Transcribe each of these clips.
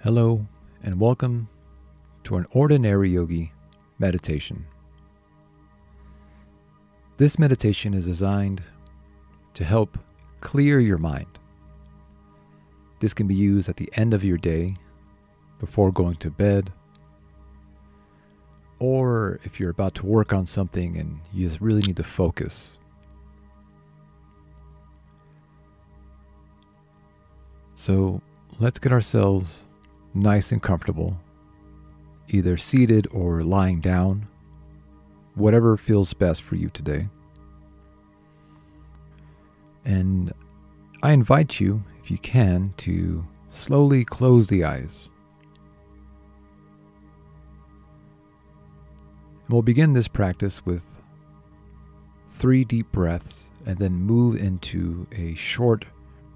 Hello, and welcome to an ordinary yogi meditation. This meditation is designed to help clear your mind. This can be used at the end of your day, before going to bed, or if you're about to work on something and you just really need to focus. So let's get ourselves nice and comfortable, either seated or lying down, whatever feels best for you today. And I invite you, if you can, to slowly close the eyes. And we'll begin this practice with three deep breaths and then move into a short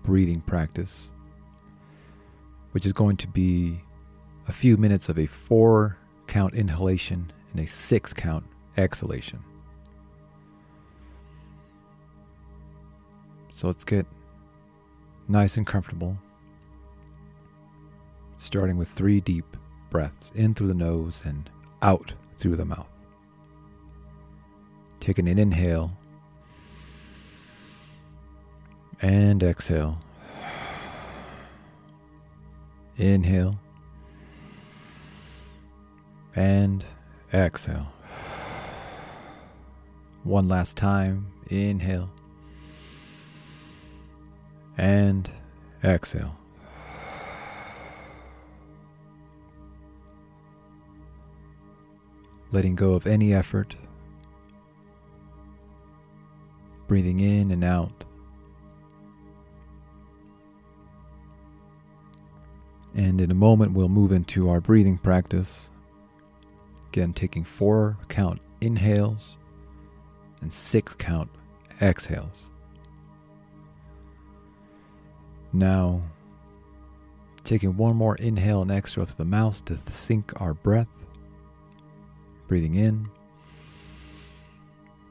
breathing practice which is going to be a few minutes of a four count inhalation and a six count exhalation. So let's get nice and comfortable, starting with three deep breaths in through the nose and out through the mouth. Taking an inhale and exhale. Inhale. And exhale. One last time. Inhale. And exhale. Letting go of any effort. Breathing in and out. And in a moment, we'll move into our breathing practice. Again, taking four count inhales and six count exhales. Now, taking one more inhale and exhale through the mouth to sync our breath. Breathing in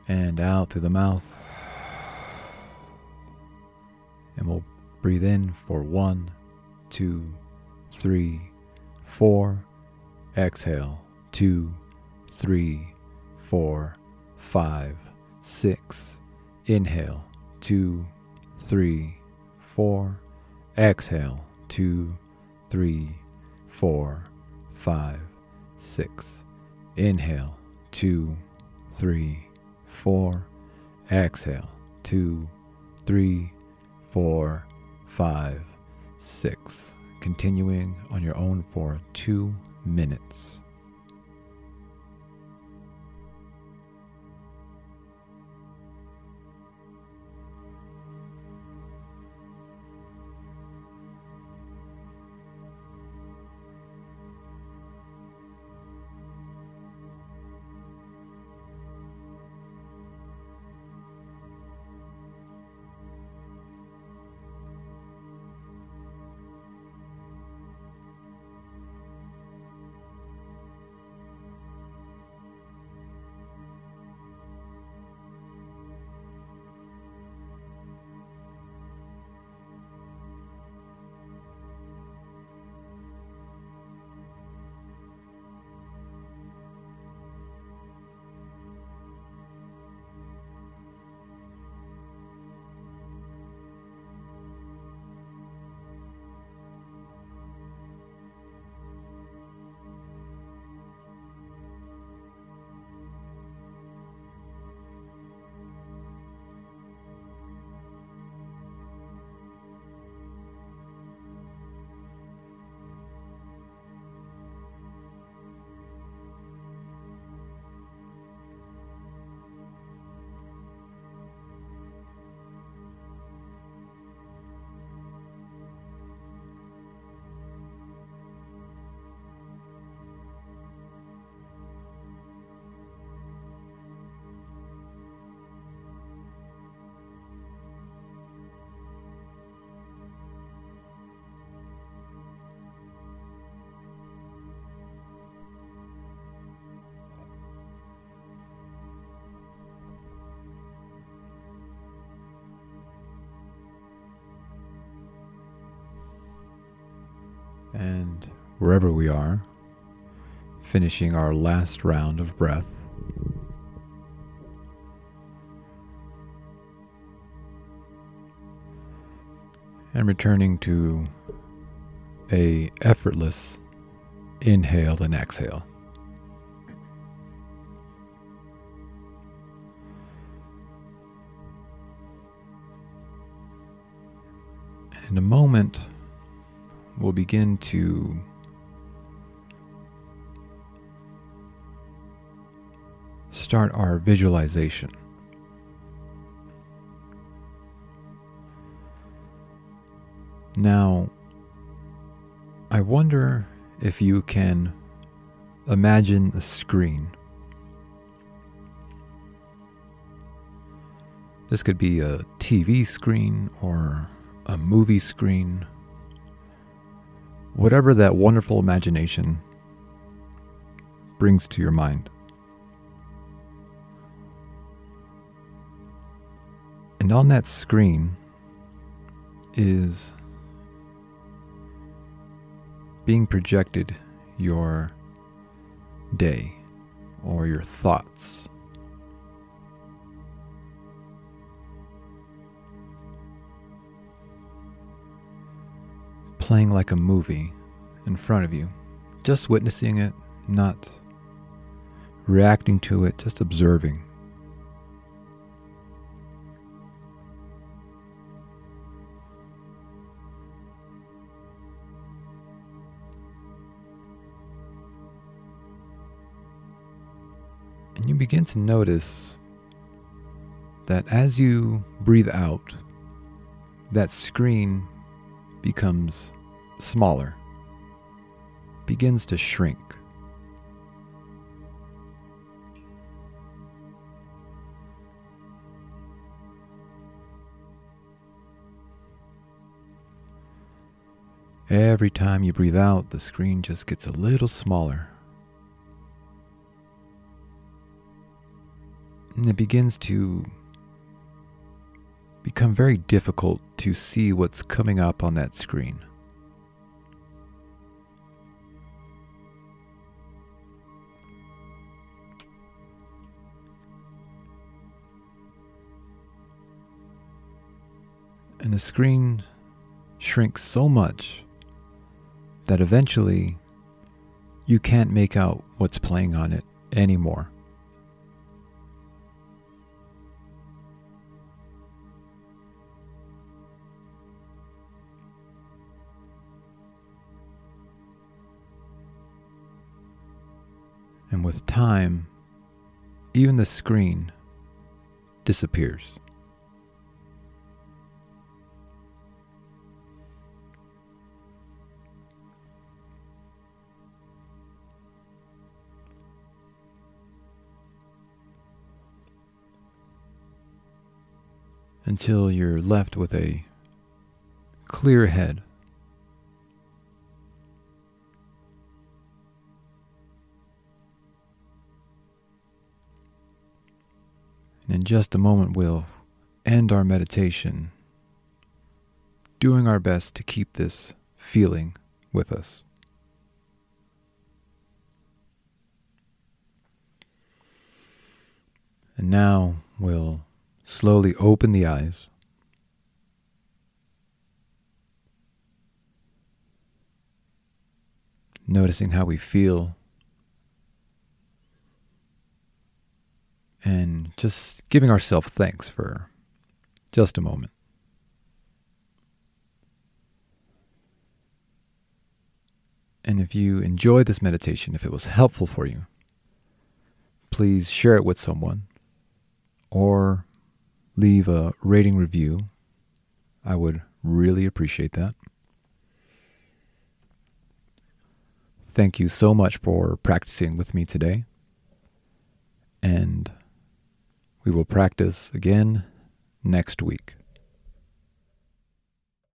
and out through the mouth. And we'll breathe in for one, two, three, four. Exhale, two, three, four, five, six. Inhale, two, three, four. Exhale, two, three, four, five, six. Inhale, two, three, four. Exhale, two, three, four, five, six continuing on your own for two minutes. And wherever we are, finishing our last round of breath. And returning to a effortless inhale and exhale. And in a moment, we'll begin to start our visualization. Now, I wonder if you can imagine a screen. This could be a TV screen or a movie screen, whatever that wonderful imagination brings to your mind. And on that screen is being projected your day or your thoughts. Playing like a movie in front of you, just witnessing it, not reacting to it, just observing. And you begin to notice that as you breathe out, that screen becomes smaller, begins to shrink. Every time you breathe out, the screen just gets a little smaller. And it begins to become very difficult to see what's coming up on that screen. And the screen shrinks so much that eventually you can't make out what's playing on it anymore. And with time, even the screen disappears. Until you're left with a clear head. And in just a moment, we'll end our meditation, doing our best to keep this feeling with us. And now we'll slowly open the eyes. Noticing how we feel and just giving ourselves thanks for just a moment. And if you enjoyed this meditation, if it was helpful for you, please share it with someone or leave a rating review. I would really appreciate that. Thank you so much for practicing with me today. And we will practice again next week.